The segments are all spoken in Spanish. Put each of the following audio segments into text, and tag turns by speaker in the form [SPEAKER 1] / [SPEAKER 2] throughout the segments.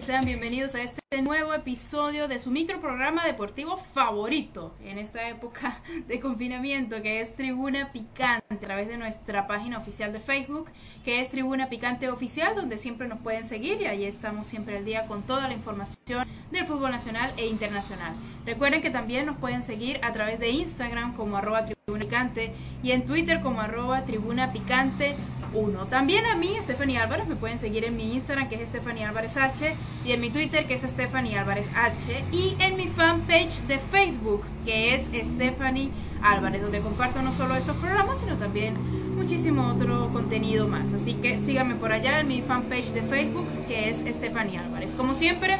[SPEAKER 1] sean bienvenidos a este nuevo episodio de su microprograma deportivo favorito en esta época de confinamiento que es Tribuna Picante a través de nuestra página oficial de Facebook que es Tribuna Picante Oficial donde siempre nos pueden seguir y ahí estamos siempre al día con toda la información del fútbol nacional e internacional. Recuerden que también nos pueden seguir a través de Instagram como arroba Tribuna Picante y en Twitter como arroba Tribuna Picante uno. También a mí, Stephanie Álvarez, me pueden seguir en mi Instagram, que es Stephanie Álvarez H, y en mi Twitter, que es Stephanie Álvarez H, y en mi fanpage de Facebook, que es Stephanie Álvarez, donde comparto no solo estos programas, sino también muchísimo otro contenido más. Así que síganme por allá en mi fanpage de Facebook, que es Stephanie Álvarez. Como siempre,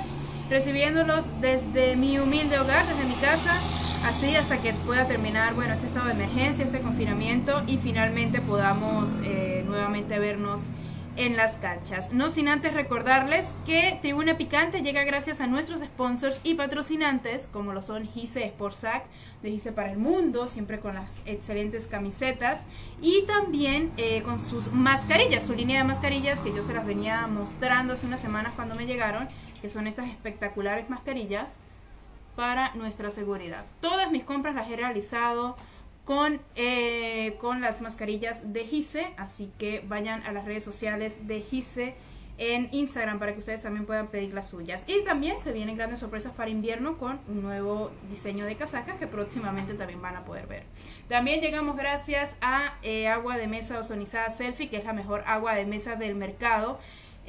[SPEAKER 1] recibiéndolos desde mi humilde hogar, desde mi casa así hasta que pueda terminar, bueno, este estado de emergencia, este confinamiento y finalmente podamos eh, nuevamente vernos en las canchas. No sin antes recordarles que Tribuna Picante llega gracias a nuestros sponsors y patrocinantes, como lo son Gise Sportsac, de Gise para el Mundo, siempre con las excelentes camisetas, y también eh, con sus mascarillas, su línea de mascarillas que yo se las venía mostrando hace unas semanas cuando me llegaron, que son estas espectaculares mascarillas para nuestra seguridad. Todas mis compras las he realizado con, eh, con las mascarillas de Gise, así que vayan a las redes sociales de Gise en Instagram para que ustedes también puedan pedir las suyas. Y también se vienen grandes sorpresas para invierno con un nuevo diseño de casacas que próximamente también van a poder ver. También llegamos gracias a eh, agua de mesa ozonizada Selfie, que es la mejor agua de mesa del mercado.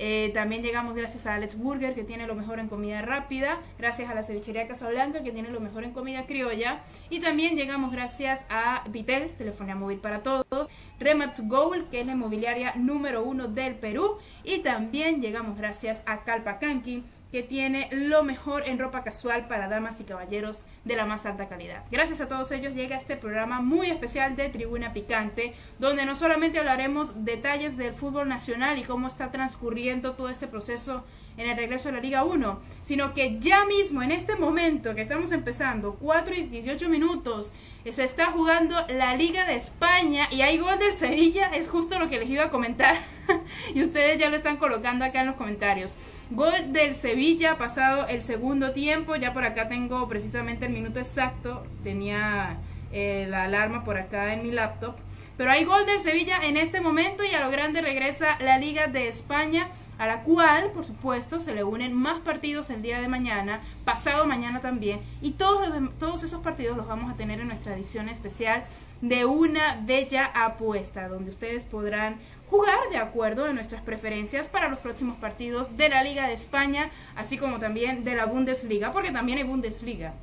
[SPEAKER 1] Eh, también llegamos gracias a Alex Burger, que tiene lo mejor en comida rápida. Gracias a la cevichería Casablanca, que tiene lo mejor en comida criolla. Y también llegamos gracias a Vitel, telefonía móvil para todos. Remax Gold, que es la inmobiliaria número uno del Perú. Y también llegamos gracias a Calpacanqui que tiene lo mejor en ropa casual para damas y caballeros de la más alta calidad. Gracias a todos ellos llega este programa muy especial de Tribuna Picante, donde no solamente hablaremos detalles del fútbol nacional y cómo está transcurriendo todo este proceso en el regreso a la Liga 1, sino que ya mismo, en este momento que estamos empezando, 4 y 18 minutos, se está jugando la Liga de España y hay gol de Sevilla, es justo lo que les iba a comentar, y ustedes ya lo están colocando acá en los comentarios. Gol del Sevilla, pasado el segundo tiempo, ya por acá tengo precisamente el minuto exacto, tenía eh, la alarma por acá en mi laptop. Pero hay gol del Sevilla en este momento y a lo grande regresa la Liga de España a la cual, por supuesto, se le unen más partidos el día de mañana, pasado mañana también, y todos, todos esos partidos los vamos a tener en nuestra edición especial de una bella apuesta, donde ustedes podrán jugar de acuerdo a nuestras preferencias para los próximos partidos de la Liga de España, así como también de la Bundesliga, porque también hay Bundesliga.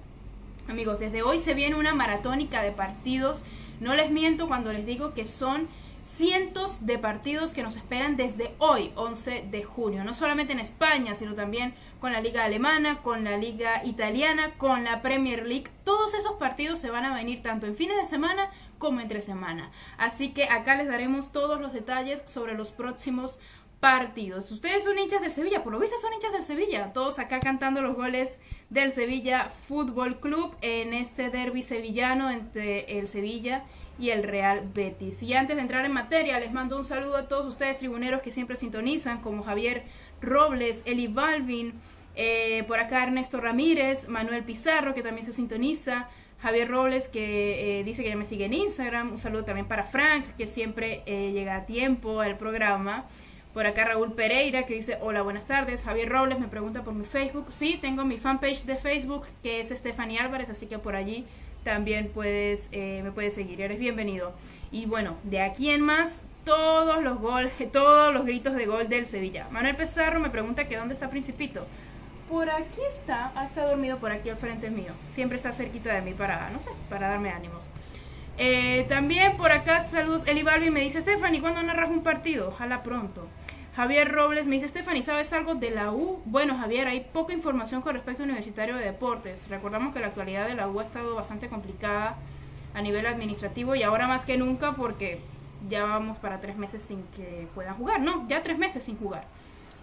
[SPEAKER 1] Amigos, desde hoy se viene una maratónica de partidos, no les miento cuando les digo que son cientos de partidos que nos esperan desde hoy, 11 de junio, no solamente en España, sino también con la liga alemana, con la liga italiana, con la Premier League. Todos esos partidos se van a venir tanto en fines de semana como entre semana. Así que acá les daremos todos los detalles sobre los próximos partidos. Ustedes son hinchas del Sevilla, por lo visto son hinchas del Sevilla. Todos acá cantando los goles del Sevilla Fútbol Club en este derby sevillano entre el Sevilla y el Real Betis. Y antes de entrar en materia, les mando un saludo a todos ustedes tribuneros que siempre sintonizan, como Javier Robles, Eli Balvin, eh, por acá Ernesto Ramírez, Manuel Pizarro, que también se sintoniza, Javier Robles, que eh, dice que ya me sigue en Instagram, un saludo también para Frank, que siempre eh, llega a tiempo al programa. Por acá Raúl Pereira que dice, hola, buenas tardes. Javier Robles me pregunta por mi Facebook. Sí, tengo mi fanpage de Facebook que es Stephanie Álvarez, así que por allí también puedes, eh, me puedes seguir, eres bienvenido. Y bueno, de aquí en más, todos los goles, todos los gritos de gol del Sevilla. Manuel Pizarro me pregunta que dónde está Principito. Por aquí está, ha estado dormido por aquí al frente mío. Siempre está cerquita de mí para, no sé, para darme ánimos. Eh, también por acá, saludos, Eli Balvin me dice, Stephanie, ¿cuándo narras un partido? Ojalá pronto. Javier Robles me dice, Stephanie, ¿sabes algo de la U? Bueno, Javier, hay poca información con respecto al Universitario de Deportes. Recordamos que la actualidad de la U ha estado bastante complicada a nivel administrativo y ahora más que nunca porque ya vamos para tres meses sin que puedan jugar. No, ya tres meses sin jugar.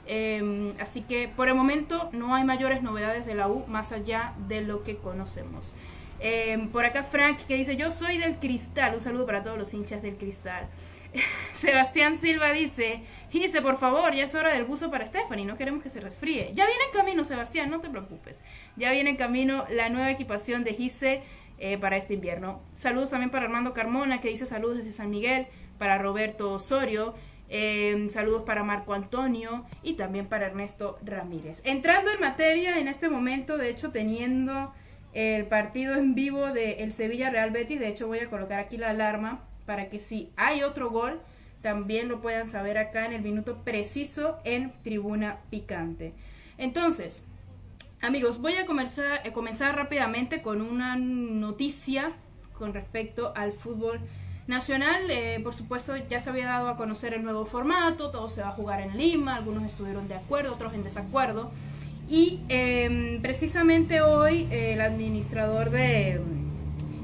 [SPEAKER 1] Em, así que por el momento no hay mayores novedades de la U más allá de lo que conocemos. Em, por acá Frank que dice, yo soy del cristal. Un saludo para todos los hinchas del cristal. Sebastián Silva dice, dice, por favor, ya es hora del buzo para Stephanie, no queremos que se resfríe. Ya viene en camino, Sebastián, no te preocupes. Ya viene en camino la nueva equipación de Gise eh, para este invierno. Saludos también para Armando Carmona, que dice saludos desde San Miguel, para Roberto Osorio, eh, saludos para Marco Antonio y también para Ernesto Ramírez. Entrando en materia en este momento, de hecho teniendo el partido en vivo de el Sevilla Real Betis, de hecho voy a colocar aquí la alarma para que si hay otro gol, también lo puedan saber acá en el minuto preciso en Tribuna Picante. Entonces, amigos, voy a eh, comenzar rápidamente con una noticia con respecto al fútbol nacional. Eh, por supuesto, ya se había dado a conocer el nuevo formato, todo se va a jugar en Lima, algunos estuvieron de acuerdo, otros en desacuerdo. Y em, precisamente hoy el administrador de,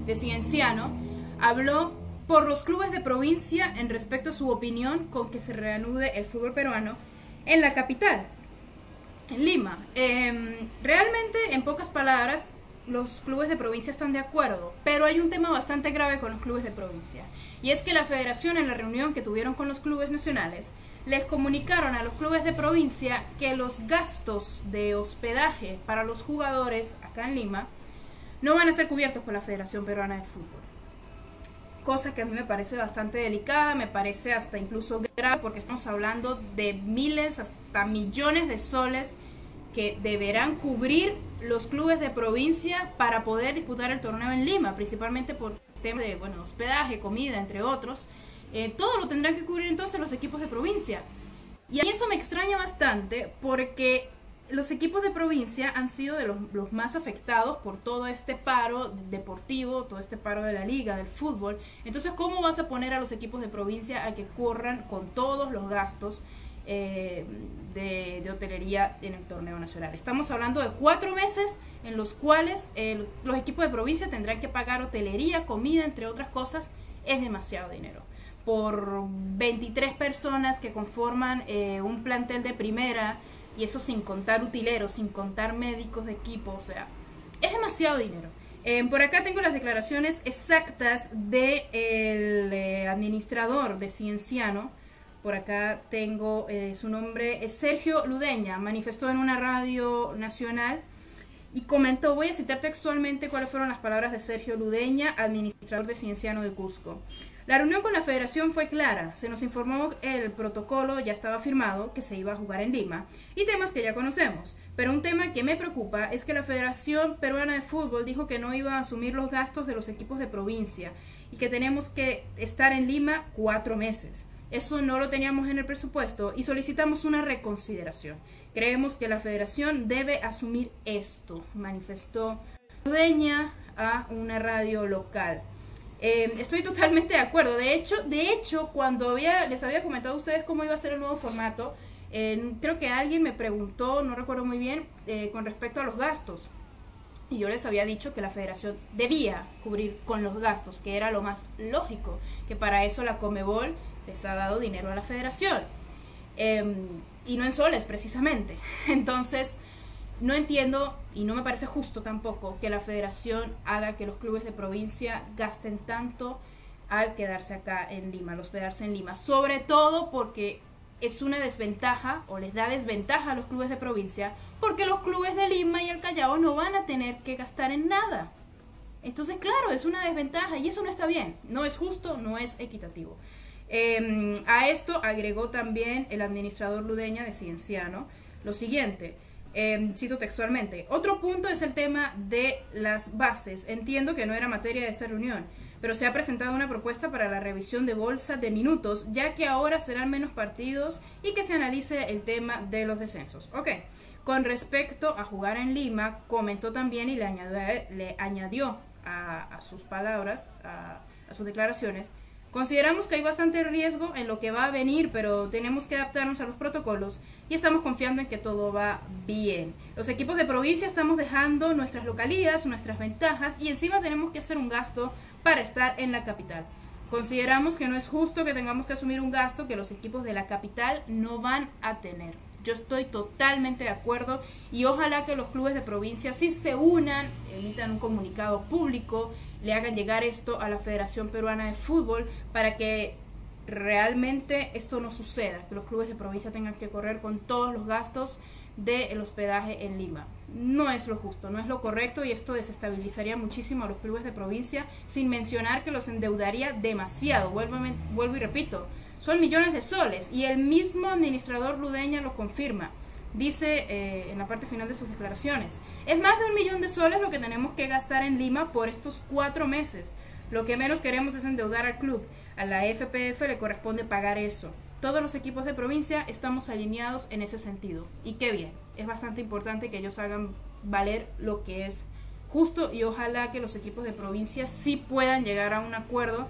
[SPEAKER 1] de Cienciano habló por los clubes de provincia en respecto a su opinión con que se reanude el fútbol peruano en la capital, en Lima. Em, realmente, en pocas palabras, los clubes de provincia están de acuerdo, pero hay un tema bastante grave con los clubes de provincia, y es que la federación en la reunión que tuvieron con los clubes nacionales les comunicaron a los clubes de provincia que los gastos de hospedaje para los jugadores acá en Lima no van a ser cubiertos por la Federación Peruana de Fútbol. Cosa que a mí me parece bastante delicada, me parece hasta incluso grave, porque estamos hablando de miles, hasta millones de soles que deberán cubrir los clubes de provincia para poder disputar el torneo en Lima, principalmente por temas de bueno, hospedaje, comida, entre otros. Eh, todo lo tendrán que cubrir entonces los equipos de provincia. Y eso me extraña bastante porque los equipos de provincia han sido de los, más afectados por todo este paro deportivo, todo este paro de la liga, del fútbol. Entonces, ¿cómo vas a poner a los equipos de provincia a que corran con todos los gastos eh, de, hotelería en el torneo nacional? Estamos hablando de cuatro meses en los cuales los equipos de provincia tendrán que pagar hotelería, comida, entre otras cosas. Es demasiado dinero por 23 personas que conforman eh, un plantel de primera, y eso sin contar utileros, sin contar médicos de equipo, o sea, es demasiado dinero. Eh, por acá tengo las declaraciones exactas del de eh, administrador de Cienciano. Por acá tengo eh, su nombre, es Sergio Ludeña, manifestó en una radio nacional y comentó, voy a citar textualmente cuáles fueron las palabras de Sergio Ludeña, administrador de Cienciano de Cusco. La reunión con la federación fue clara. Se nos informó el protocolo ya estaba firmado, que se iba a jugar en Lima, y temas que ya conocemos. Pero un tema que me preocupa es que la Federación Peruana de Fútbol dijo que no iba a asumir los gastos de los equipos de provincia y que tenemos que estar en Lima cuatro meses. Eso no lo teníamos en el presupuesto y solicitamos una reconsideración. Creemos que la federación debe asumir esto, manifestó dueña a una radio local. Eh, estoy totalmente de acuerdo. De hecho, de hecho, cuando había, les había comentado a ustedes cómo iba a ser el nuevo formato, creo que alguien me preguntó, no recuerdo muy bien, eh, con respecto a los gastos. Y yo les había dicho que la federación debía cubrir con los gastos, que era lo más lógico, que para eso la Comebol les ha dado dinero a la federación. Em, y no en soles, precisamente. Entonces, no entiendo y no me parece justo tampoco que la federación haga que los clubes de provincia gasten tanto al quedarse acá en Lima, al hospedarse en Lima, sobre todo porque es una desventaja o les da desventaja a los clubes de provincia porque los clubes de Lima y el Callao no van a tener que gastar en nada. Entonces, claro, es una desventaja y eso no está bien, no es justo, no es equitativo. Em, a esto agregó también el administrador ludeña de Cienciano lo siguiente, Em, cito textualmente. Otro punto es el tema de las bases. Entiendo que no era materia de esa reunión, pero se ha presentado una propuesta para la revisión de bolsa de minutos, ya que ahora serán menos partidos y que se analice el tema de los descensos. Ok, con respecto a jugar en Lima, comentó también y le añadió, le añadió a, sus palabras, a sus declaraciones, Consideramos que hay bastante riesgo en lo que va a venir, pero tenemos que adaptarnos a los protocolos y estamos confiando en que todo va bien. Los equipos de provincia estamos dejando nuestras localías, nuestras ventajas y encima tenemos que hacer un gasto para estar en la capital. Consideramos que no es justo que tengamos que asumir un gasto que los equipos de la capital no van a tener. Yo estoy totalmente de acuerdo y ojalá que los clubes de provincia sí se unan, emitan un comunicado público le hagan llegar esto a la Federación Peruana de Fútbol para que realmente esto no suceda, que los clubes de provincia tengan que correr con todos los gastos del hospedaje en Lima. No es lo justo, no es lo correcto y esto desestabilizaría muchísimo a los clubes de provincia, sin mencionar que los endeudaría demasiado. Vuelvo, vuelvo y repito, son millones de soles y el mismo administrador Ludeña lo confirma. Dice eh, en la parte final de sus declaraciones, es más de un millón de soles lo que tenemos que gastar en Lima por estos cuatro meses. Lo que menos queremos es endeudar al club. A la FPF le corresponde pagar eso. Todos los equipos de provincia estamos alineados en ese sentido. Y qué bien, es bastante importante que ellos hagan valer lo que es justo y ojalá que los equipos de provincia sí puedan llegar a un acuerdo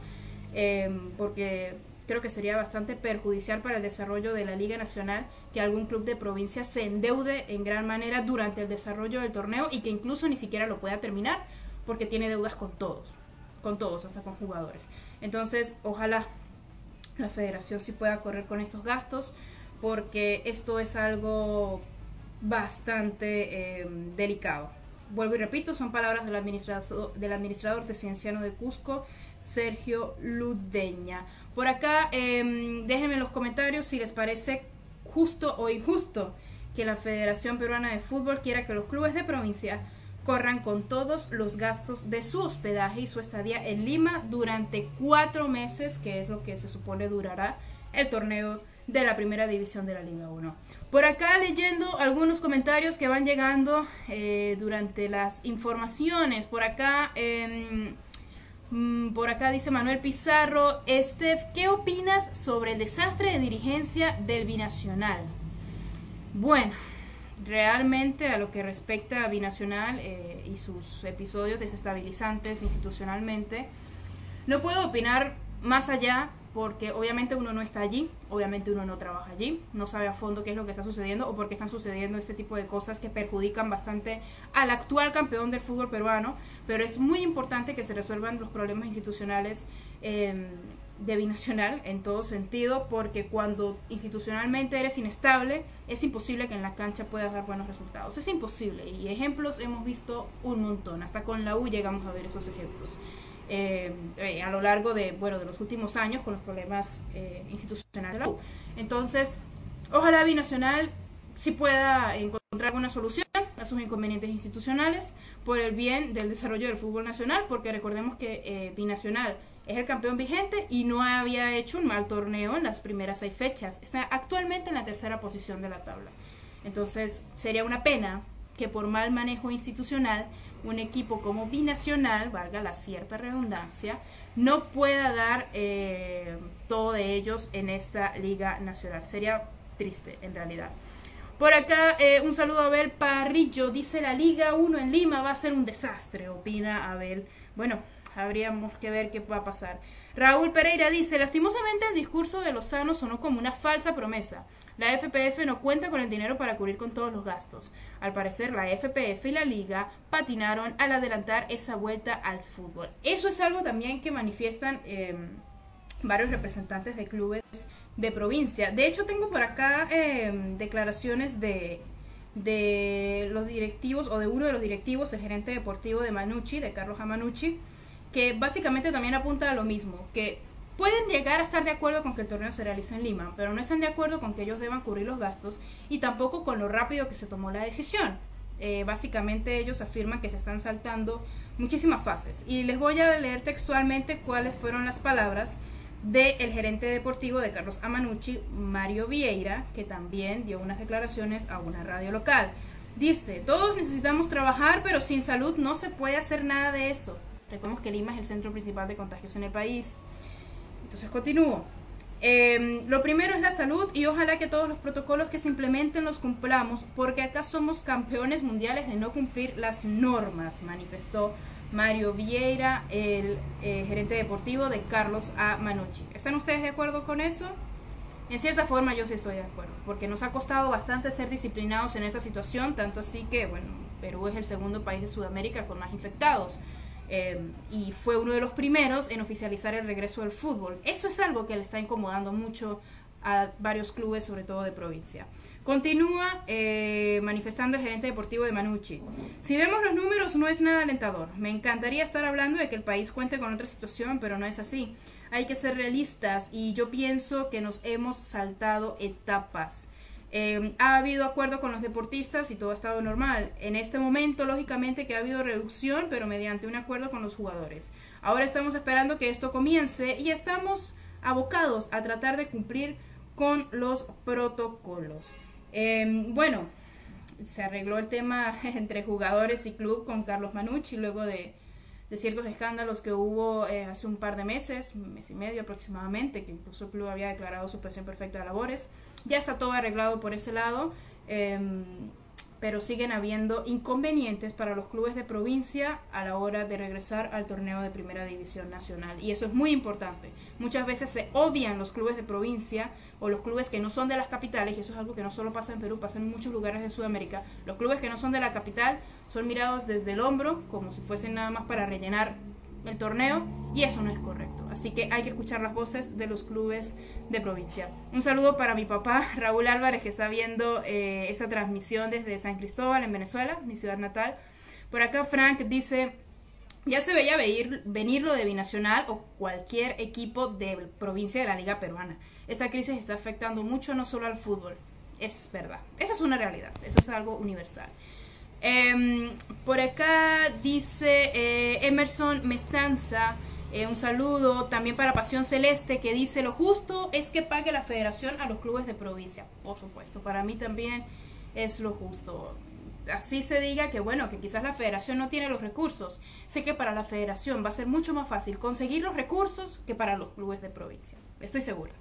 [SPEAKER 1] eh, porque creo que sería bastante perjudicial para el desarrollo de la Liga Nacional que algún club de provincia se endeude en gran manera durante el desarrollo del torneo y que incluso ni siquiera lo pueda terminar porque tiene deudas con todos, con todos, hasta con jugadores. Entonces, ojalá la federación sí pueda correr con estos gastos porque esto es algo bastante eh, delicado. Vuelvo y repito, son palabras del administrador, del administrador de de Cusco, Sergio Ludeña. Por acá, eh, déjenme en los comentarios si les parece justo o injusto que la Federación Peruana de Fútbol quiera que los clubes de provincia corran con todos los gastos de su hospedaje y su estadía en Lima durante cuatro meses, que es lo que se supone durará el torneo de la primera división de la Liga 1. Por acá leyendo algunos comentarios que van llegando eh, durante las informaciones. Por acá... Mm, por acá dice Manuel Pizarro, Estef, ¿qué opinas sobre el desastre de dirigencia del Binacional? Bueno, realmente a lo que respecta a Binacional eh, y sus episodios desestabilizantes institucionalmente, no puedo opinar más allá porque obviamente uno no está allí, obviamente uno no trabaja allí, no sabe a fondo qué es lo que está sucediendo o por qué están sucediendo este tipo de cosas que perjudican bastante al actual campeón del fútbol peruano, pero es muy importante que se resuelvan los problemas institucionales em, de binacional en todo sentido, porque cuando institucionalmente eres inestable, es imposible que en la cancha puedas dar buenos resultados, es imposible y ejemplos hemos visto un montón, hasta con la U llegamos a ver esos ejemplos. Eh, eh, a lo largo de, bueno, de los últimos años con los problemas eh, institucionales de la U. Entonces, ojalá Binacional sí pueda encontrar alguna solución a sus inconvenientes institucionales por el bien del desarrollo del fútbol nacional, porque recordemos que Binacional es el campeón vigente y no había hecho un mal torneo en las primeras seis fechas. Está actualmente en la tercera posición de la tabla. Entonces, sería una pena que por mal manejo institucional un equipo como binacional, valga la cierta redundancia, no pueda dar eh, todo de ellos en esta liga nacional. Sería triste en realidad. Por acá, eh, un saludo a Abel Parrillo. Dice la Liga 1 en Lima va a ser un desastre, opina Abel. Bueno, habríamos que ver qué va a pasar. Raúl Pereira dice, lastimosamente el discurso de Lozano sonó como una falsa promesa. La FPF no cuenta con el dinero para cubrir con todos los gastos. Al parecer, la FPF y la liga patinaron al adelantar esa vuelta al fútbol. Eso es algo también que manifiestan em, varios representantes de clubes de provincia. De hecho, tengo por acá em, declaraciones de, de los directivos o de uno de los directivos, el gerente deportivo de Manucci, de Carlos Amanucci, que básicamente también apunta a lo mismo, que pueden llegar a estar de acuerdo con que el torneo se realice en Lima, pero no están de acuerdo con que ellos deban cubrir los gastos y tampoco con lo rápido que se tomó la decisión. Eh, básicamente ellos afirman que se están saltando muchísimas fases. Y les voy a leer textualmente cuáles fueron las palabras del gerente deportivo de Carlos Amanucci, Mario Vieira, que también dio unas declaraciones a una radio local. Dice, todos necesitamos trabajar, pero sin salud no se puede hacer nada de eso. Recordemos que Lima es el centro principal de contagios en el país. Entonces continúo. Em, lo primero es la salud y ojalá que todos los protocolos que se implementen los cumplamos porque acá somos campeones mundiales de no cumplir las normas, manifestó Mario Vieira, el eh, gerente deportivo de Carlos A. Manucci. ¿Están ustedes de acuerdo con eso? En cierta forma yo sí estoy de acuerdo, porque nos ha costado bastante ser disciplinados en esa situación, tanto así que, bueno, Perú es el segundo país de Sudamérica con más infectados. Em, y fue uno de los primeros en oficializar el regreso del fútbol. Eso es algo que le está incomodando mucho a varios clubes, sobre todo de provincia. Continúa eh, manifestando el gerente deportivo de Manucci. Si vemos los números, no es nada alentador. Me encantaría estar hablando de que el país cuente con otra situación, pero no es así. Hay que ser realistas y yo pienso que nos hemos saltado etapas. Eh, ha habido acuerdo con los deportistas y todo ha estado normal. En este momento, lógicamente, que ha habido reducción, pero mediante un acuerdo con los jugadores. Ahora estamos esperando que esto comience y estamos abocados a tratar de cumplir con los protocolos. Em, bueno, se arregló el tema entre jugadores y club con Carlos Manucci luego de, ciertos escándalos que hubo eh, hace un par de meses, mes y medio aproximadamente, que incluso el club había declarado su presión perfecta de labores. Ya está todo arreglado por ese lado. Em, pero siguen habiendo inconvenientes para los clubes de provincia a la hora de regresar al torneo de primera división nacional. Y eso es muy importante. Muchas veces se obvian los clubes de provincia o los clubes que no son de las capitales, y eso es algo que no solo pasa en Perú, pasa en muchos lugares de Sudamérica. Los clubes que no son de la capital son mirados desde el hombro como si fuesen nada más para rellenar el torneo y eso no es correcto. Así que hay que escuchar las voces de los clubes de provincia. Un saludo para mi papá Raúl Álvarez que está viendo eh, esta transmisión desde San Cristóbal en Venezuela, mi ciudad natal. Por acá Frank dice, ya se veía venir, venir lo de Binacional o cualquier equipo de provincia de la Liga Peruana. Esta crisis está afectando mucho no solo al fútbol, es verdad. Esa es una realidad, eso es algo universal. Em, por acá dice eh, Emerson Mestanza, eh, un saludo también para Pasión Celeste, que dice, lo justo es que pague la federación a los clubes de provincia. Por supuesto, para mí también es lo justo. Así se diga que bueno, que quizás la federación no tiene los recursos. Sé que para la federación va a ser mucho más fácil conseguir los recursos que para los clubes de provincia. Estoy segura.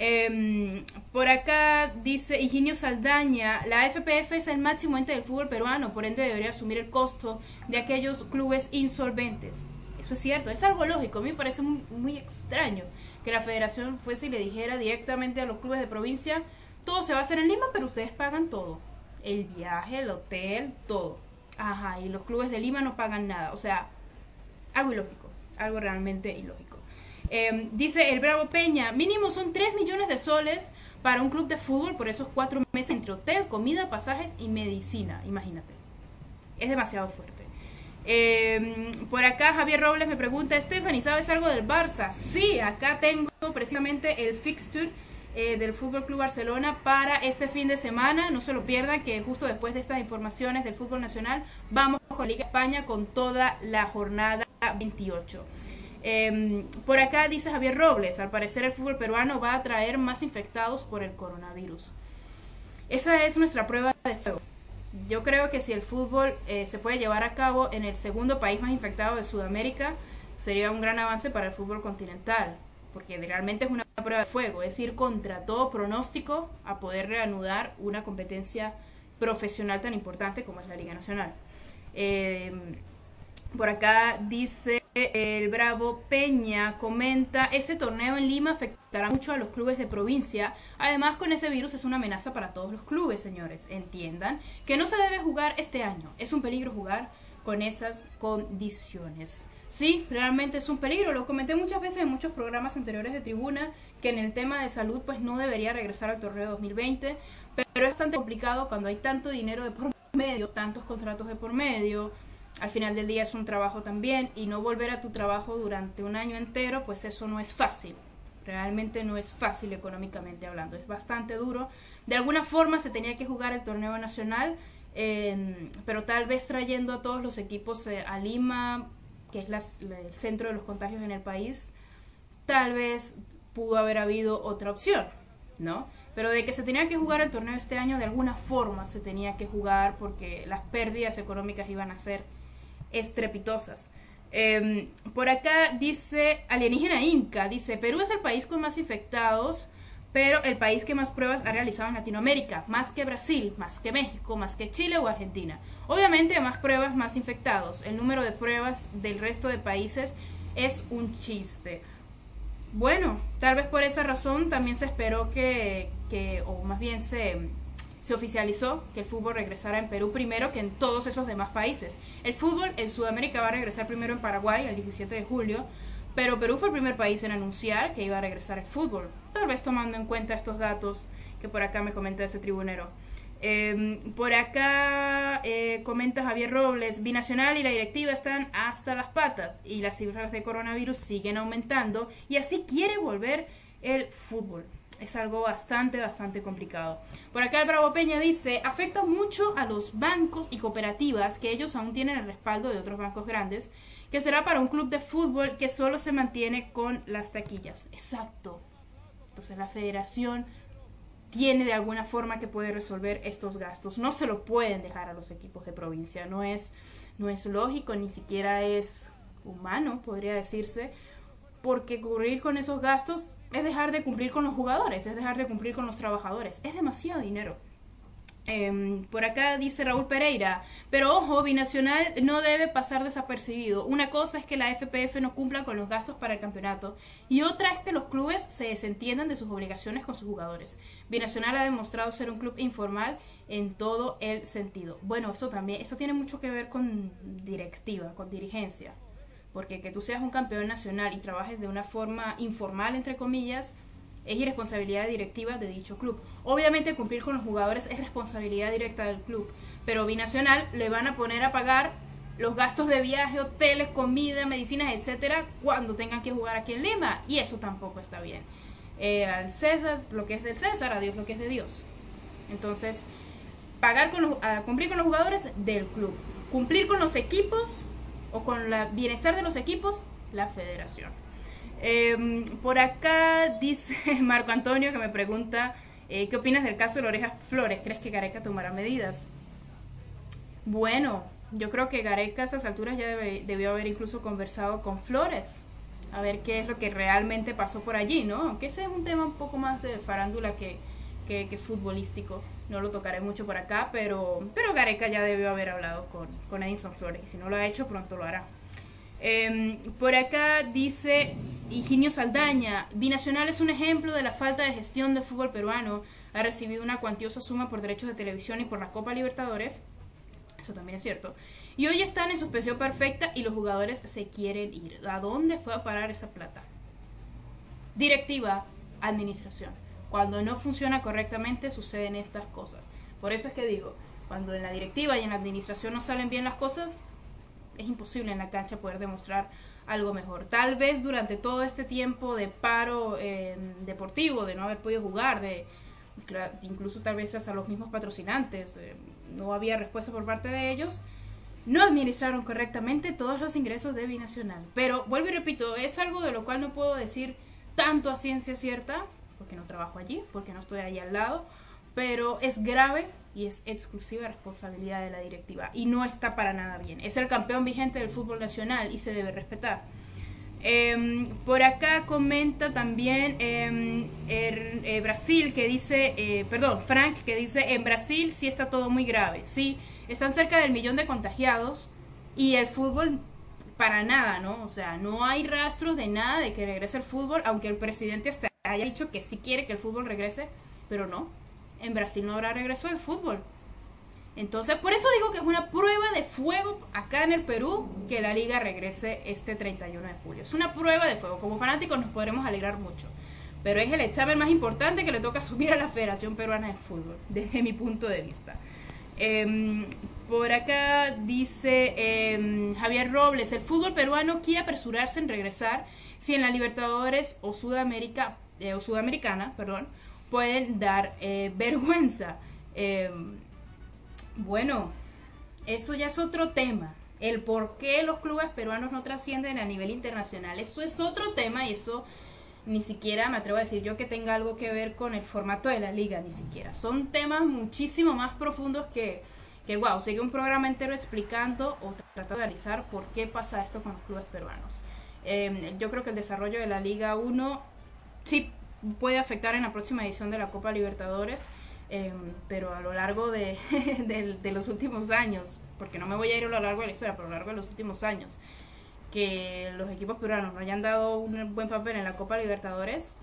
[SPEAKER 1] Em, por acá dice Higinio Saldaña, la FPF es el máximo ente del fútbol peruano, por ende debería asumir el costo de aquellos clubes insolventes. Eso es cierto, es algo lógico, a mí me parece muy, extraño que la federación fuese y le dijera directamente a los clubes de provincia, todo se va a hacer en Lima, pero ustedes pagan todo. El viaje, el hotel, todo. Ajá, y los clubes de Lima no pagan nada. O sea, algo ilógico, algo realmente ilógico. Em, dice el Bravo Peña, mínimo son 3 millones de soles para un club de fútbol por esos cuatro meses entre hotel, comida, pasajes y medicina. Imagínate. Es demasiado fuerte. Em, por acá Javier Robles me pregunta, Stephanie, ¿sabes algo del Barça? Sí, acá tengo precisamente el fixture eh, del Fútbol Club Barcelona para este fin de semana. No se lo pierdan, que justo después de estas informaciones del fútbol nacional vamos con Liga España con toda la jornada 28. Em, por acá dice Javier Robles, al parecer el fútbol peruano va a traer más infectados por el coronavirus. Esa es nuestra prueba de fuego. Yo creo que si el fútbol eh, se puede llevar a cabo en el segundo país más infectado de Sudamérica, sería un gran avance para el fútbol continental, porque realmente es una prueba de fuego, es ir contra todo pronóstico a poder reanudar una competencia profesional tan importante como es la Liga Nacional. Em, por acá dice el Bravo Peña, comenta, ese torneo en Lima afectará mucho a los clubes de provincia. Además, con ese virus es una amenaza para todos los clubes, señores. Entiendan que no se debe jugar este año. Es un peligro jugar con esas condiciones. Sí, realmente es un peligro. Lo comenté muchas veces en muchos programas anteriores de tribuna, que en el tema de salud pues no debería regresar al torneo 2020, pero es bastante complicado cuando hay tanto dinero de por medio, tantos contratos de por medio, al final del día es un trabajo también y no volver a tu trabajo durante un año entero, pues eso no es fácil. Realmente no es fácil económicamente hablando, es bastante duro. De alguna forma se tenía que jugar el torneo nacional, pero tal vez trayendo a todos los equipos eh, a Lima, que es el centro de los contagios en el país, tal vez pudo haber habido otra opción, ¿no? Pero de que se tenía que jugar el torneo este año, de alguna forma se tenía que jugar porque las pérdidas económicas iban a ser estrepitosas. Em, por acá dice Alienígena Inca, dice, Perú es el país con más infectados, pero el país que más pruebas ha realizado en Latinoamérica, más que Brasil, más que México, más que Chile o Argentina. Obviamente más pruebas, más infectados. El número de pruebas del resto de países es un chiste. Bueno, tal vez por esa razón también se esperó que, que o más bien se, se oficializó que el fútbol regresara en Perú primero que en todos esos demás países. El fútbol en Sudamérica va a regresar primero en Paraguay el 17 de julio, pero Perú fue el primer país en anunciar que iba a regresar al fútbol, tal vez tomando en cuenta estos datos que por acá me comenta ese tribunero. Em, por acá eh, comenta Javier Robles, Binacional y la directiva están hasta las patas y las cifras de coronavirus siguen aumentando y así quiere volver el fútbol. Es algo bastante, bastante complicado. Por acá el Bravo Peña dice, afecta mucho a los bancos y cooperativas que ellos aún tienen el respaldo de otros bancos grandes, que será para un club de fútbol que solo se mantiene con las taquillas. Exacto. Entonces la federación tiene de alguna forma que puede resolver estos gastos. No se lo pueden dejar a los equipos de provincia. No es, no es lógico, ni siquiera es humano, podría decirse, porque cubrir con esos gastos es dejar de cumplir con los jugadores, es dejar de cumplir con los trabajadores. Es demasiado dinero. Em, por acá dice Raúl Pereira, pero ojo, Binacional no debe pasar desapercibido. Una cosa es que la FPF no cumpla con los gastos para el campeonato y otra es que los clubes se desentiendan de sus obligaciones con sus jugadores. Binacional ha demostrado ser un club informal en todo el sentido. Bueno, esto también, esto tiene mucho que ver con directiva, con dirigencia, porque que tú seas un campeón nacional y trabajes de una forma informal, entre comillas, es irresponsabilidad directiva de dicho club. Obviamente cumplir con los jugadores es responsabilidad directa del club, pero Binacional le van a poner a pagar los gastos de viaje, hoteles, comida, medicinas, etcétera, cuando tengan que jugar aquí en Lima, y eso tampoco está bien. Eh, al César lo que es del César, a Dios lo que es de Dios. Entonces, pagar con cumplir con los jugadores del club, cumplir con los equipos o con el bienestar de los equipos, la federación. Em, por acá dice Marco Antonio que me pregunta, eh, ¿qué opinas del caso de la oreja Flores? ¿Crees que Gareca tomará medidas? Bueno, yo creo que Gareca a estas alturas ya debió haber incluso conversado con Flores, a ver qué es lo que realmente pasó por allí, ¿no? Aunque ese es un tema un poco más de farándula que, que, futbolístico, no lo tocaré mucho por acá, pero, pero Gareca ya debió haber hablado con, con Edison Flores, si no lo ha hecho, pronto lo hará. Em, por acá dice Higinio Saldaña, Binacional es un ejemplo de la falta de gestión del fútbol peruano. Ha recibido una cuantiosa suma por derechos de televisión y por la Copa Libertadores. Eso también es cierto. Y hoy están en suspensión perfecta y los jugadores se quieren ir. ¿A dónde fue a parar esa plata? Directiva, administración. Cuando no funciona correctamente suceden estas cosas. Por eso es que digo, cuando en la directiva y en la administración no salen bien las cosas, es imposible en la cancha poder demostrar algo mejor. Tal vez durante todo este tiempo de paro em, deportivo, de no haber podido jugar, de incluso tal vez hasta los mismos patrocinantes, em, no había respuesta por parte de ellos, no administraron correctamente todos los ingresos de Binacional. Pero vuelvo y repito, es algo de lo cual no puedo decir tanto a ciencia cierta, porque no trabajo allí, porque no estoy ahí al lado, pero es grave y es exclusiva responsabilidad de la directiva y no está para nada bien. Es el campeón vigente del fútbol nacional y se debe respetar. Em, por acá comenta también em, er, eh, Brasil que dice, eh, perdón, Frank que dice, en Brasil sí está todo muy grave, sí, están cerca del millón de contagiados y el fútbol para nada, ¿no? O sea, no hay rastros de nada de que regrese el fútbol, aunque el presidente haya dicho que sí quiere que el fútbol regrese, pero no, en Brasil no habrá regreso del fútbol. Entonces, por eso digo que es una prueba de fuego acá en el Perú que la liga regrese este 31 de julio. Es una prueba de fuego. Como fanáticos nos podremos alegrar mucho. Pero es el examen más importante que le toca asumir a la Federación Peruana de Fútbol, desde mi punto de vista. Em, por acá dice em, Javier Robles, el fútbol peruano quiere apresurarse en regresar si en la Libertadores o Sudamérica, eh, o Sudamericana, perdón, pueden dar eh, vergüenza. Em, bueno, eso ya es otro tema. El por qué los clubes peruanos no trascienden a nivel internacional, eso es otro tema y eso ni siquiera me atrevo a decir yo que tenga algo que ver con el formato de la liga, ni siquiera. Son temas muchísimo más profundos que, que wow, sigue un programa entero explicando o tratando de analizar por qué pasa esto con los clubes peruanos. Em, yo creo que el desarrollo de la Liga 1 sí puede afectar en la próxima edición de la Copa Libertadores, em, pero a lo largo de, los últimos años, porque no me voy a ir a lo largo de la historia, pero a lo largo de los últimos años, que los equipos peruanos no hayan dado un buen papel en la Copa Libertadores,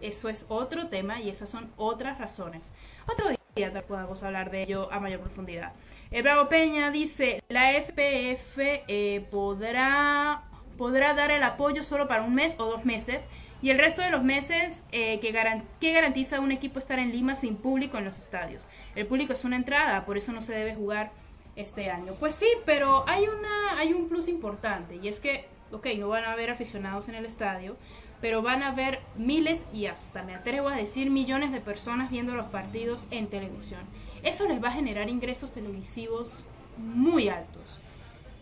[SPEAKER 1] eso es otro tema y esas son otras razones. Otro día tal podamos hablar de ello a mayor profundidad. El Bravo Peña dice, la FPF eh, podrá podrá dar el apoyo solo para un mes o dos meses y el resto de los meses eh, que, que garantiza un equipo estar en Lima sin público en los estadios. El público es una entrada, por eso no se debe jugar este año. Pues sí, pero hay, una, hay un plus importante y es que, ok, no van a haber aficionados en el estadio, pero van a haber miles y hasta me atrevo a decir millones de personas viendo los partidos en televisión. Eso les va a generar ingresos televisivos muy altos,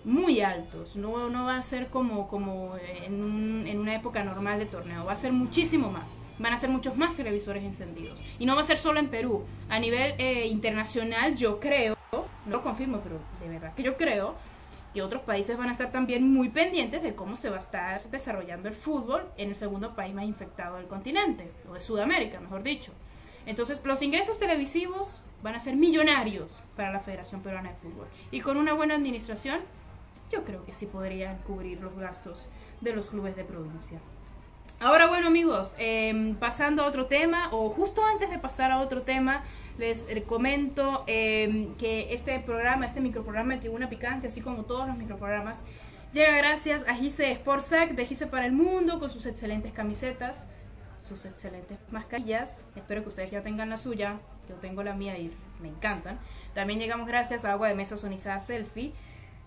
[SPEAKER 1] muy altos. No, no va a ser como, como en, en, una época normal de torneo, va a ser muchísimo más. Van a ser muchos más televisores encendidos. Y no va a ser solo en Perú. A nivel eh, internacional yo creo, no lo confirmo, pero de verdad que yo creo y otros países van a estar también muy pendientes de cómo se va a estar desarrollando el fútbol en el segundo país más infectado del continente, o de Sudamérica, mejor dicho. Entonces, los ingresos televisivos van a ser millonarios para la Federación Peruana de Fútbol. Y con una buena administración, yo creo que sí podrían cubrir los gastos de los clubes de provincia. Ahora, bueno amigos, em, pasando a otro tema, o justo antes de pasar a otro tema, les comento em, que este programa, este microprograma de Tribuna Picante, así como todos los microprogramas, llega gracias a Gise Sportsac de Gise para el Mundo, con sus excelentes camisetas, sus excelentes mascarillas. Espero que ustedes ya tengan la suya, yo tengo la mía y me encantan. También llegamos gracias a Agua de Mesa Sonizada Selfie.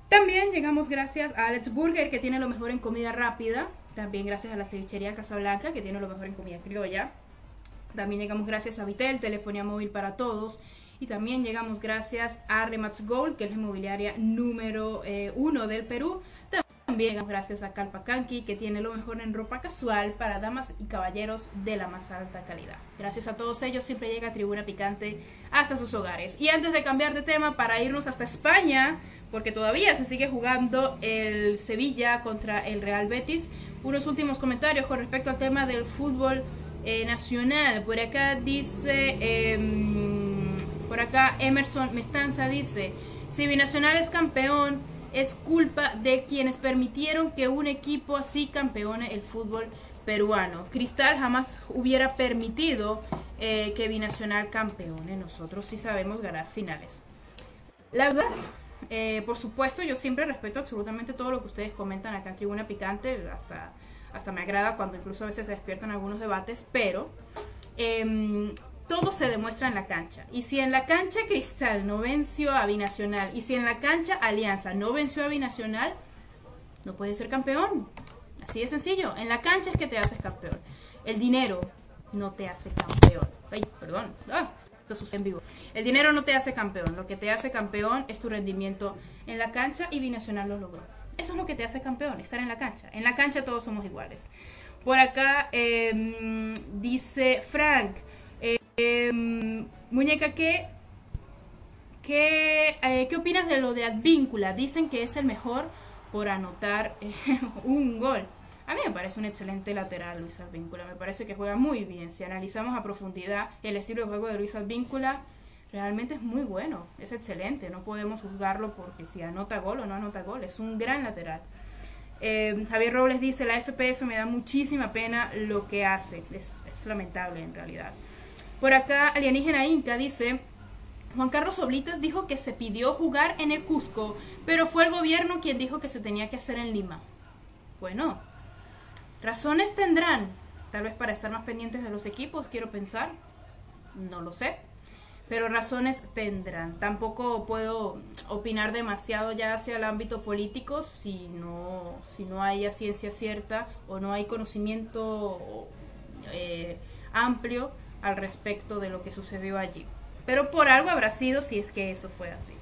[SPEAKER 1] También llegamos gracias a Alex Burger, que tiene lo mejor en comida rápida. También gracias a la cevichería Casablanca, que tiene lo mejor en comida criolla. También llegamos gracias a Vitel, telefonía móvil para todos. Y también llegamos gracias a Remax Gold, que es la inmobiliaria número eh, uno del Perú. Gracias a Calpacanqui, que tiene lo mejor en ropa casual para damas y caballeros de la más alta calidad. Gracias a todos ellos siempre llega Tribuna Picante hasta sus hogares. Y antes de cambiar de tema, para irnos hasta España, porque todavía se sigue jugando el Sevilla contra el Real Betis, unos últimos comentarios con respecto al tema del fútbol eh, nacional. Por acá dice, em, por acá Emerson Mestanza dice, si Binacional es campeón, es culpa de quienes permitieron que un equipo así campeone el fútbol peruano. Cristal jamás hubiera permitido eh, que Binacional campeone. Nosotros sí sabemos ganar finales. La verdad, eh, por supuesto, yo siempre respeto absolutamente todo lo que ustedes comentan acá en Tribuna Picante, hasta, hasta me agrada cuando incluso a veces se despiertan algunos debates, pero em, todo se demuestra en la cancha. Y si en la cancha Cristal no venció a Binacional, y si en la cancha Alianza no venció a Binacional, no puede ser campeón. Así de sencillo. En la cancha es que te haces campeón. El dinero no te hace campeón. Ay, perdón. Ah, en vivo. El dinero no te hace campeón, lo que te hace campeón es tu rendimiento en la cancha y Binacional lo logró. Eso es lo que te hace campeón, estar en la cancha. En la cancha todos somos iguales. Por acá em, dice Frank, em, muñeca, ¿qué, qué, eh, ¿qué opinas de lo de Advíncula? Dicen que es el mejor por anotar un gol. A mí me parece un excelente lateral Luis Advíncula, me parece que juega muy bien. Si analizamos a profundidad el estilo de juego de Luis Advíncula, realmente es muy bueno, es excelente, no podemos juzgarlo porque si anota gol o no anota gol, es un gran lateral. Eh, Javier Robles dice, la FPF me da muchísima pena lo que hace, es lamentable en realidad. Por acá, Alienígena Inca dice, Juan Carlos Oblitas dijo que se pidió jugar en el Cusco, pero fue el gobierno quien dijo que se tenía que hacer en Lima. Bueno, Razones tendrán, tal vez para estar más pendientes de los equipos, quiero pensar, no lo sé, pero razones tendrán. Tampoco puedo opinar demasiado ya hacia el ámbito político si no, si no hay ciencia cierta o no hay conocimiento eh, amplio al respecto de lo que sucedió allí. Pero por algo habrá sido si es que eso fue así.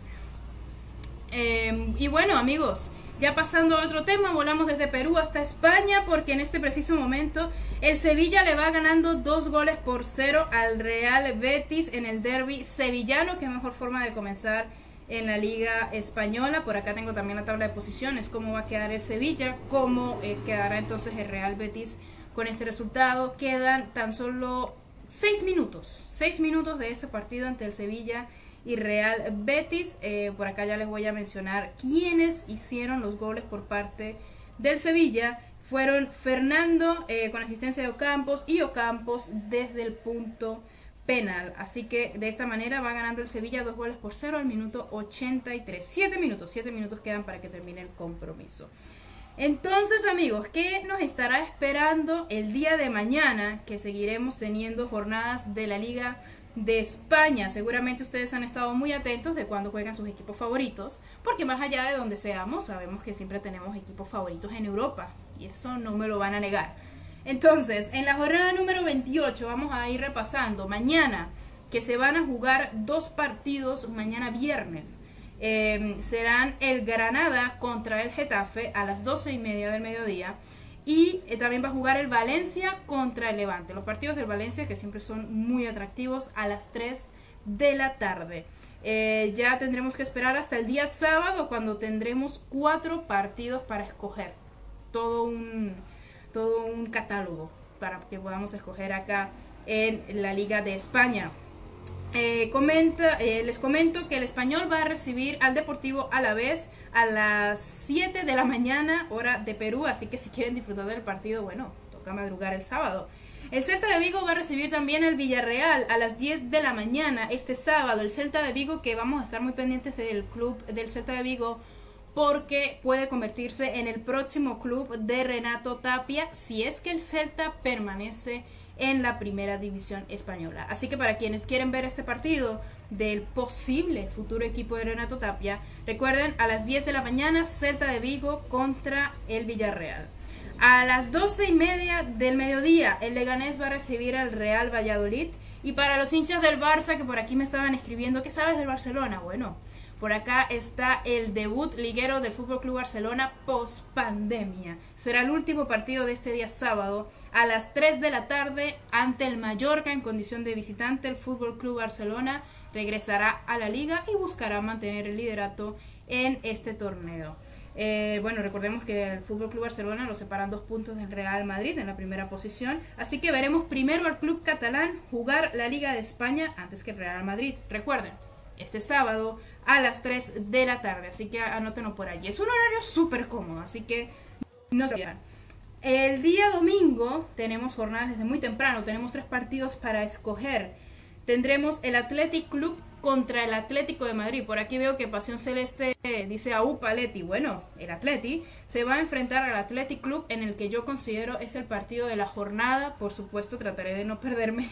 [SPEAKER 1] Em, y bueno, amigos, ya pasando a otro tema, volamos desde Perú hasta España porque en este preciso momento el Sevilla le va ganando dos goles por cero al Real Betis en el derby sevillano, que mejor forma de comenzar en la Liga Española. Por acá tengo también la tabla de posiciones, cómo va a quedar el Sevilla, cómo eh, quedará entonces el Real Betis con este resultado. Quedan tan solo seis minutos, seis minutos de este partido ante el Sevilla y Real Betis. Eh, por acá ya les voy a mencionar quiénes hicieron los goles por parte del Sevilla. Fueron Fernando eh, con asistencia de Ocampos y Ocampos desde el punto penal. Así que de esta manera va ganando el Sevilla dos goles por cero al minuto 83. Siete minutos, siete minutos quedan para que termine el compromiso. Entonces amigos, ¿qué nos estará esperando el día de mañana? Que seguiremos teniendo jornadas de la Liga de España. Seguramente ustedes han estado muy atentos de cuando juegan sus equipos favoritos, porque más allá de donde seamos, sabemos que siempre tenemos equipos favoritos en Europa, y eso no me lo van a negar. Entonces, en la jornada número 28 vamos a ir repasando mañana que se van a jugar dos partidos mañana viernes. Em, serán el Granada contra el Getafe a las 12 y media del mediodía. Y eh, también va a jugar el Valencia contra el Levante. Los partidos del Valencia que siempre son muy atractivos a las 3 de la tarde. Eh, ya tendremos que esperar hasta el día sábado cuando tendremos cuatro partidos para escoger. Todo un, todo un catálogo para que podamos escoger acá en la Liga de España. Eh, comenta, eh, les comento que el español va a recibir al Deportivo a la vez a las 7 de la mañana, hora de Perú, así que si quieren disfrutar del partido, bueno, toca madrugar el sábado. El Celta de Vigo va a recibir también al Villarreal a las 10 de la mañana este sábado. El Celta de Vigo que vamos a estar muy pendientes del club del Celta de Vigo porque puede convertirse en el próximo club de Renato Tapia si es que el Celta permanece en la primera división española. Así que para quienes quieren ver este partido del posible futuro equipo de Renato Tapia, recuerden a las 10 de la mañana Celta de Vigo contra el Villarreal. A las 12 y media del mediodía el Leganés va a recibir al Real Valladolid. Y para los hinchas del Barça que por aquí me estaban escribiendo, ¿qué sabes del Barcelona? Bueno, por acá está el debut liguero del Fútbol Club Barcelona post pandemia. Será el último partido de este día sábado a las 3 de la tarde ante el Mallorca en condición de visitante. El Fútbol Club Barcelona regresará a la liga y buscará mantener el liderato en este torneo. Eh, bueno, recordemos que el Fútbol Club Barcelona lo separan dos puntos del Real Madrid en la primera posición, así que veremos primero al club catalán jugar la Liga de España antes que el Real Madrid. Recuerden, este sábado a las 3 de la tarde. Así que anótenlo por allí. Es un horario súper cómodo, así que no se olviden. El día domingo tenemos jornadas desde muy temprano, tenemos tres partidos para escoger. Tendremos el Athletic Club contra el Atlético de Madrid. Por aquí veo que Pasión Celeste dice a Upaletti. Bueno, el Atleti se va a enfrentar al Athletic Club en el que yo considero es el partido de la jornada. Por supuesto, trataré de no perderme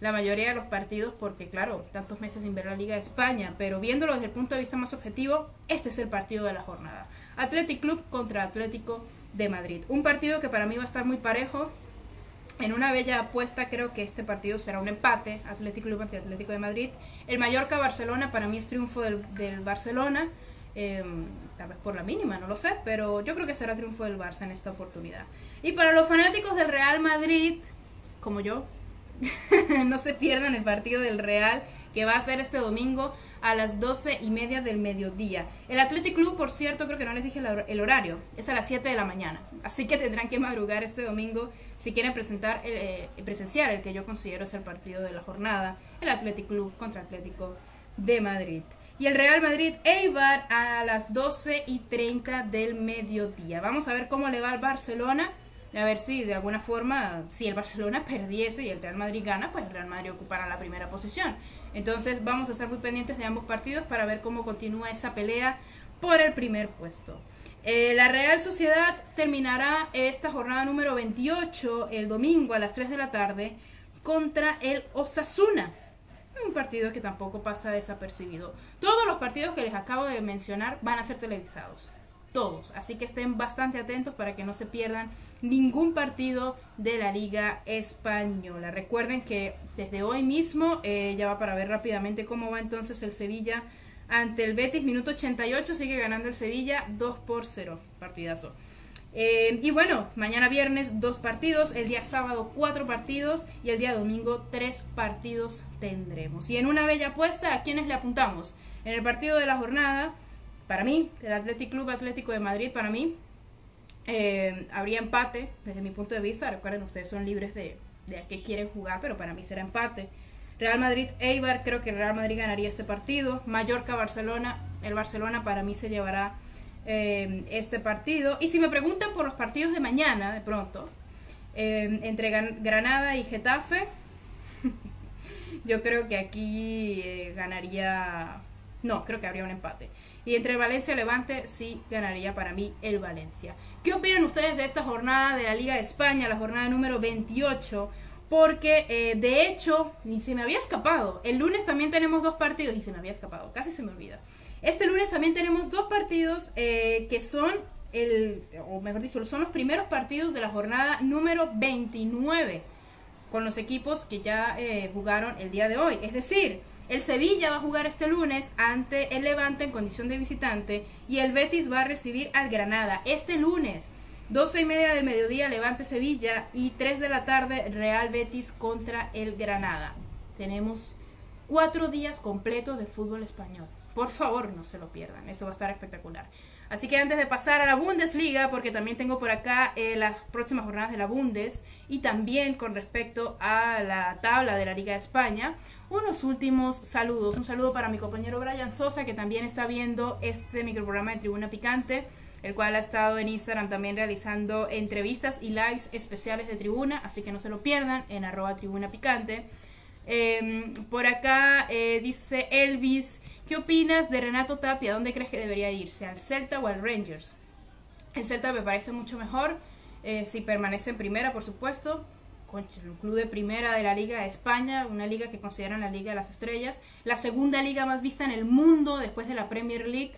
[SPEAKER 1] la mayoría de los partidos porque, claro, tantos meses sin ver la Liga de España, pero viéndolo desde el punto de vista más objetivo, este es el partido de la jornada. Athletic Club contra Atlético de Madrid. Un partido que para mí va a estar muy parejo. En una bella apuesta creo que este partido será un empate, Athletic Club Atlético de Madrid. El Mallorca-Barcelona para mí es triunfo del, Barcelona, em, tal vez por la mínima, no lo sé, pero yo creo que será triunfo del Barça en esta oportunidad. Y para los fanáticos del Real Madrid, como yo, no se pierdan el partido del Real que va a ser este domingo a las 12 y media del mediodía. El Athletic Club, por cierto, creo que no les dije el horario, es a las 7 de la mañana. Así que tendrán que madrugar este domingo si quieren presentar eh, presenciar el que yo considero es el partido de la jornada, el Athletic Club contra Atlético de Madrid. Y el Real Madrid Eibar a las 12 y 30 del mediodía. Vamos a ver cómo le va al Barcelona a ver si de alguna forma, si el Barcelona perdiese y el Real Madrid gana, pues el Real Madrid ocupará la primera posición. Entonces vamos a estar muy pendientes de ambos partidos para ver cómo continúa esa pelea por el primer puesto. Eh, la Real Sociedad terminará esta jornada número 28 el domingo a las 3 de la tarde contra el Osasuna. Un partido que tampoco pasa desapercibido. Todos los partidos que les acabo de mencionar van a ser televisados todos. Así que estén bastante atentos para que no se pierdan ningún partido de la Liga Española. Recuerden que desde hoy mismo, eh, ya va para ver rápidamente cómo va entonces el Sevilla ante el Betis, minuto 88, sigue ganando el Sevilla 2 por 0, partidazo. Eh, y bueno, mañana viernes dos partidos, el día sábado cuatro partidos y el día domingo tres partidos tendremos. Y en una bella apuesta, ¿a quiénes le apuntamos? En el partido de la jornada, para mí, el Athletic Club Atlético de Madrid, para mí, eh, habría empate desde mi punto de vista. Recuerden, ustedes son libres de, de a qué quieren jugar, pero para mí será empate. Real Madrid Eibar, creo que Real Madrid ganaría este partido. Mallorca Barcelona, el Barcelona para mí se llevará eh, este partido. Y si me preguntan por los partidos de mañana, de pronto, eh, entre Granada y Getafe, yo creo que aquí ganaría No, creo que habría un empate. Y entre Valencia y Levante sí ganaría para mí el Valencia. ¿Qué opinan ustedes de esta jornada de la Liga de España, la jornada número 28? Porque eh, de hecho, ni se me había escapado. El lunes también tenemos dos partidos y se me había escapado, casi se me olvida. Este lunes también tenemos dos partidos eh, que son el, o mejor dicho, son los primeros partidos de la jornada número 29 con los equipos que ya eh, jugaron el día de hoy. Es decir, el Sevilla va a jugar este lunes ante el Levante en condición de visitante y el Betis va a recibir al Granada este lunes. 12 y media del mediodía Levante Sevilla y 3 de la tarde Real Betis contra el Granada. Tenemos cuatro días completos de fútbol español. Por favor, no se lo pierdan, eso va a estar espectacular. Así que antes de pasar a la Bundesliga, porque también tengo por acá eh, las próximas jornadas de la Bundes y también con respecto a la tabla de la Liga de España, unos últimos saludos. Un saludo para mi compañero Brian Sosa, que también está viendo este microprograma de Tribuna Picante, el cual ha estado en Instagram también realizando entrevistas y lives especiales de Tribuna, así que no se lo pierdan en arroba Tribuna Picante. Em, por acá eh, dice Elvis ¿Qué opinas de Renato Tapia? ¿Dónde crees que debería irse? ¿Al Celta o al Rangers? El Celta me parece mucho mejor. Eh, si permanece en primera, por supuesto. Con el club de primera de la Liga de España, una liga que consideran la Liga de las Estrellas. La segunda liga más vista en el mundo después de la Premier League.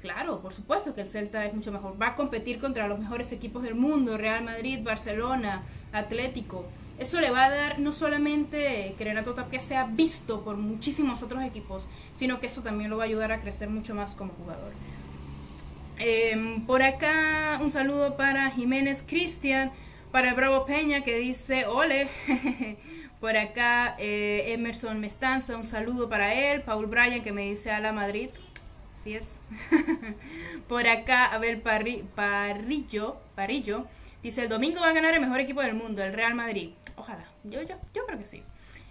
[SPEAKER 1] Claro, por supuesto que el Celta es mucho mejor. Va a competir contra los mejores equipos del mundo, Real Madrid, Barcelona, Atlético. Eso le va a dar no solamente que Renato Tapia sea visto por muchísimos otros equipos, sino que eso también lo va a ayudar a crecer mucho más como jugador. Em, por acá un saludo para Jiménez Cristian, para el Bravo Peña que dice ole. por acá eh, Emerson Mestanza, un saludo para él. Paul Bryan que me dice a la Madrid. Así es. por acá Abel Parrillo, Parrillo dice el domingo va a ganar el mejor equipo del mundo, el Real Madrid. Ojalá. Yo, yo, yo creo que sí.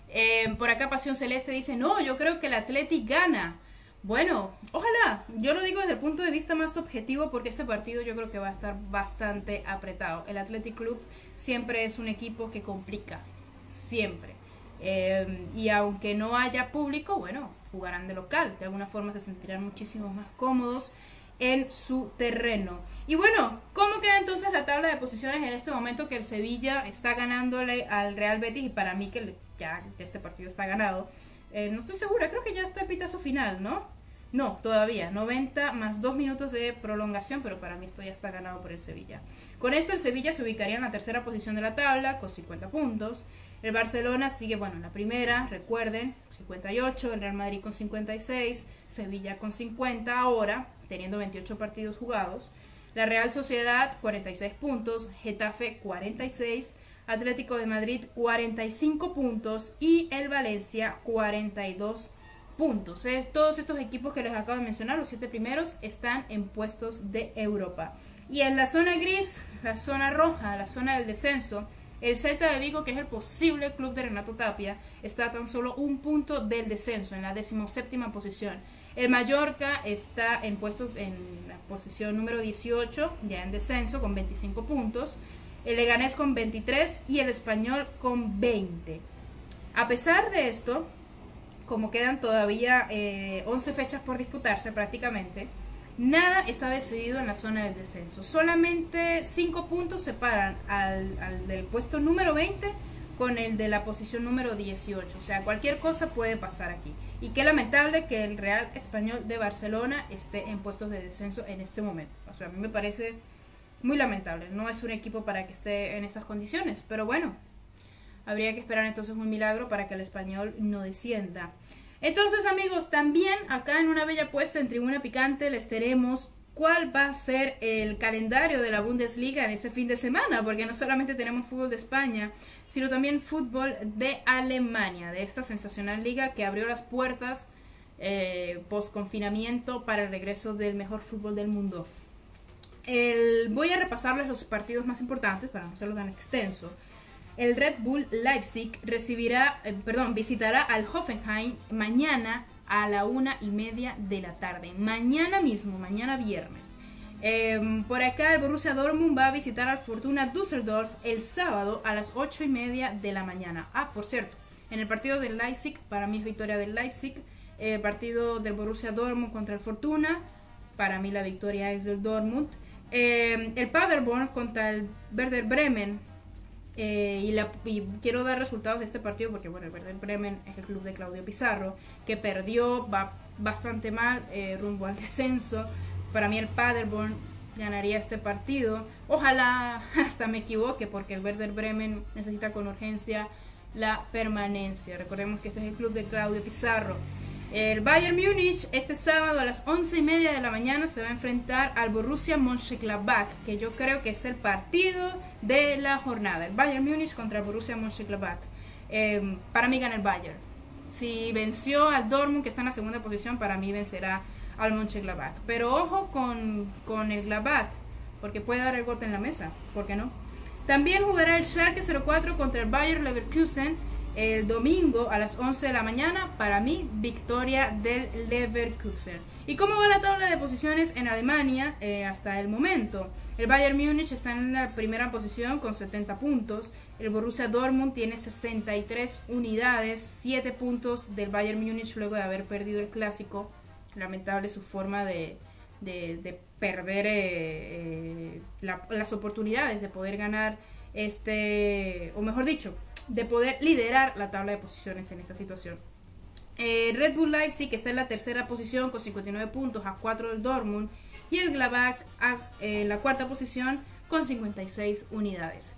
[SPEAKER 1] Eh, por acá Pasión Celeste dice, no, yo creo que el Athletic gana. Bueno, ojalá. Yo lo digo desde el punto de vista más objetivo porque este partido yo creo que va a estar bastante apretado. El Athletic Club siempre es un equipo que complica. Siempre. Eh, y aunque no haya público, bueno, jugarán de local. De alguna forma se sentirán muchísimo más cómodos en su terreno. Y bueno, ¿cómo queda entonces la tabla de posiciones en este momento que el Sevilla está ganándole al Real Betis y para mí que ya este partido está ganado? Eh, no estoy segura, creo que ya está el pitazo final, ¿no? No, todavía, 90 más 2 minutos de prolongación, pero para mí esto ya está ganado por el Sevilla. Con esto el Sevilla se ubicaría en la tercera posición de la tabla con 50 puntos. El Barcelona sigue, bueno, en la primera, recuerden, 58, el Real Madrid con 56, Sevilla con 50 ahora, teniendo 28 partidos jugados. La Real Sociedad 46 puntos, Getafe 46, Atlético de Madrid 45 puntos y el Valencia 42 puntos. todos estos equipos que les acabo de mencionar, los siete primeros, están en puestos de Europa. Y en la zona gris, la zona roja, la zona del descenso, el Celta de Vigo, que es el posible club de Renato Tapia, está tan solo un punto del descenso, en la decimoséptima posición. El Mallorca está en puestos en la posición número 18, ya en descenso, con 25 puntos. El Leganés con 23 y el Español con 20. A pesar de esto, como quedan todavía 11 eh, fechas por disputarse prácticamente, Nada está decidido en la zona del descenso. Solamente 5 puntos separan al, al, del puesto número 20 con el de la posición número 18. O sea, cualquier cosa puede pasar aquí. Y qué lamentable que el Real Español de Barcelona esté en puestos de descenso en este momento. O sea, a mí me parece muy lamentable. No es un equipo para que esté en estas condiciones. Pero bueno, habría que esperar entonces un milagro para que el español no descienda. Entonces amigos, también acá en una bella puesta en Tribuna Picante les tenemos cuál va a ser el calendario de la Bundesliga en ese fin de semana, porque no solamente tenemos fútbol de España, sino también fútbol de Alemania, de esta sensacional liga que abrió las puertas eh, post confinamiento para el regreso del mejor fútbol del mundo. voy a repasarles los partidos más importantes para no hacerlo tan extenso el Red Bull Leipzig recibirá, eh, perdón, visitará al Hoffenheim mañana a la una y media de la tarde. Mañana mismo, mañana viernes. Em, por acá el Borussia Dortmund va a visitar al Fortuna Düsseldorf el sábado a las ocho y media de la mañana. Ah, por cierto, en el partido del Leipzig, para mí es victoria del Leipzig. el partido del Borussia Dortmund contra el Fortuna. Para mí la victoria es del Dortmund. Eh, el Paderborn contra el Werder Bremen. Eh, y, la, quiero dar resultados de este partido porque bueno, el Werder Bremen es el club de Claudio Pizarro que perdió va bastante mal eh, rumbo al descenso. Para mí el Paderborn ganaría este partido. Ojalá hasta me equivoque porque el Werder Bremen necesita con urgencia la permanencia. Recordemos que este es el club de Claudio Pizarro. El Bayern Múnich este sábado a las once y media de la mañana se va a enfrentar al Borussia Mönchengladbach, que yo creo que es el partido de la jornada. El Bayern Múnich contra el Borussia Mönchengladbach. Eh, para mí gana el Bayern. Si venció al Dortmund, que está en la segunda posición, para mí vencerá al Mönchengladbach. Pero ojo con, con el Gladbach, porque puede dar el golpe en la mesa. ¿Por qué no? También jugará el Schalke 04 contra el Bayern Leverkusen el domingo a las 11 de la mañana. Para mí, victoria del Leverkusen. ¿Y cómo va la tabla de posiciones en Alemania eh, hasta el momento? El Bayern Múnich está en la primera posición con 70 puntos. El Borussia Dortmund tiene 63 unidades, 7 puntos del Bayern Múnich luego de haber perdido el clásico. Lamentable su forma de, de, perder eh, eh, las oportunidades de poder ganar este, o mejor dicho, de poder liderar la tabla de posiciones en esta situación. Eh, Red Bull Leipzig está en la tercera posición con 59 puntos a 4 del Dortmund y el Gladbach en la cuarta posición con 56 unidades.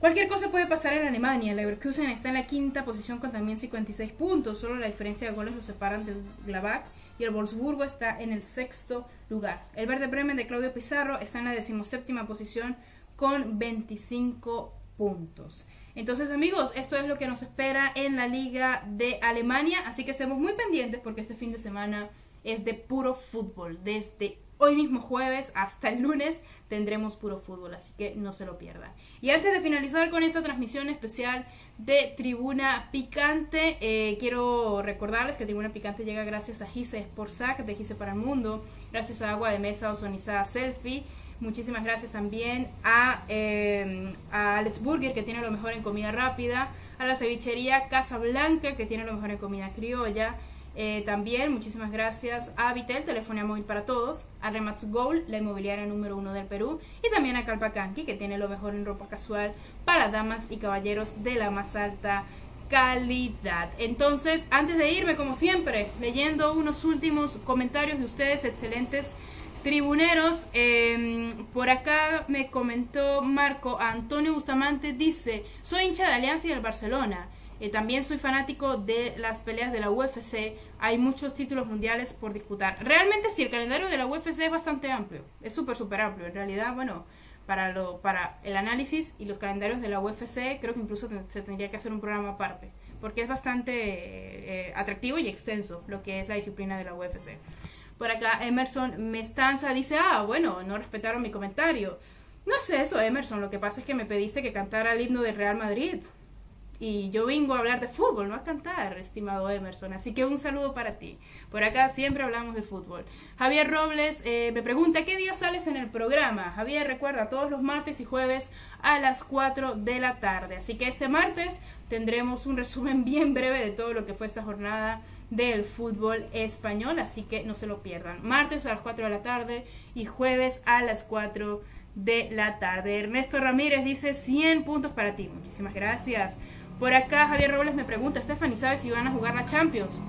[SPEAKER 1] Cualquier cosa puede pasar en Alemania. Leverkusen está en la quinta posición con también 56 puntos. Solo la diferencia de goles lo separan del Gladbach y el Wolfsburgo está en el sexto lugar. El Verde Bremen de Claudio Pizarro está en la decimoséptima posición con 25 puntos. Entonces amigos, esto es lo que nos espera en la Liga de Alemania, así que estemos muy pendientes porque este fin de semana es de puro fútbol. Desde hoy mismo jueves hasta el lunes tendremos puro fútbol, así que no se lo pierdan. Y antes de finalizar con esta transmisión especial de Tribuna Picante, eh, quiero recordarles que Tribuna Picante llega gracias a Gise Sportsac de Gise para el Mundo, gracias a Agua de Mesa Ozonizada Selfie, Muchísimas gracias también a, eh, a Alex Burger, que tiene lo mejor en comida rápida, a la cevichería Casa Blanca, que tiene lo mejor en comida criolla. Eh, también muchísimas gracias a Vitel, Telefonía Móvil para Todos, a Remax Gold, la inmobiliaria número uno del Perú, y también a Calpacanqui, que tiene lo mejor en ropa casual para damas y caballeros de la más alta calidad. Entonces, antes de irme, como siempre, leyendo unos últimos comentarios de ustedes, excelentes Tribuneros, em, por acá me comentó Marco Antonio Bustamante, dice, soy hincha de Alianza y del Barcelona. Eh, también soy fanático de las peleas de la UFC. Hay muchos títulos mundiales por disputar. Realmente sí, el calendario de la UFC es bastante amplio. Es súper, súper amplio. En realidad, bueno, para, lo, para el análisis y los calendarios de la UFC, creo que incluso se tendría que hacer un programa aparte. Porque es bastante eh, atractivo y extenso lo que es la disciplina de la UFC. Por acá Emerson Mestanza dice, ah, bueno, no respetaron mi comentario. No sé eso, Emerson, lo que pasa es que me pediste que cantara el himno del Real Madrid. Y yo vengo a hablar de fútbol, no a cantar, estimado Emerson. Así que un saludo para ti. Por acá siempre hablamos de fútbol. Javier Robles eh, me pregunta, ¿qué día sales en el programa? Javier, recuerda, todos los martes y jueves a las 4 de la tarde. Así que este martes tendremos un resumen bien breve de todo lo que fue esta jornada del fútbol español, así que no se lo pierdan. Martes a las 4 de la tarde y jueves a las 4 de la tarde. Ernesto Ramírez dice 100 puntos para ti. Muchísimas gracias. Por acá Javier Robles me pregunta, Stephanie, ¿sabes si van a jugar la Champions?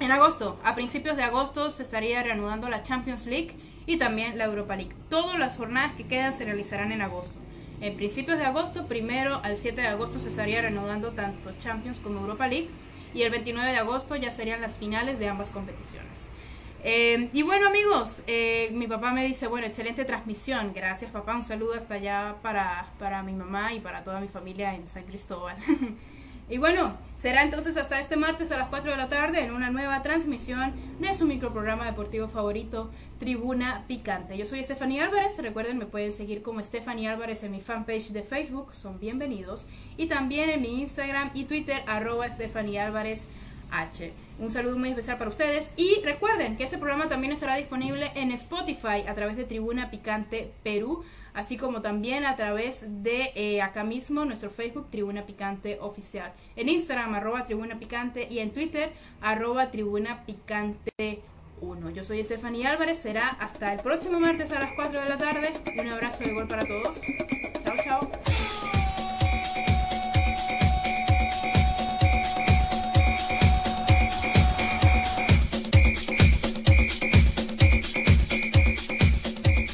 [SPEAKER 1] En agosto, a principios de agosto se estaría reanudando la Champions League y también la Europa League. Todas las jornadas que quedan se realizarán en agosto. En principios de agosto, primero al 7 de agosto se estaría reanudando tanto Champions como Europa League y el 29 de agosto ya serían las finales de ambas competiciones. Eh, y bueno amigos, eh, mi papá me dice, bueno, excelente transmisión, gracias papá, un saludo hasta allá para, para mi mamá y para toda mi familia en San Cristóbal. y bueno, será entonces hasta este martes a las 4 de la tarde en una nueva transmisión de su microprograma deportivo favorito, Tribuna Picante. Yo soy Estefanía Álvarez, recuerden me pueden seguir como Estefanía Álvarez en mi fanpage de Facebook, son bienvenidos, y también en mi Instagram y Twitter, arroba Estefanía Álvarez H. Un saludo muy especial para ustedes y recuerden que este programa también estará disponible en Spotify a través de Tribuna Picante Perú. Así como también a través de eh, acá mismo nuestro Facebook Tribuna Picante Oficial. En Instagram arroba Tribuna Picante y en Twitter arroba Tribuna Picante 1. Yo soy Estefanía Álvarez, será hasta el próximo martes a las 4 de la tarde. Un abrazo de gol para todos. Chao, chao.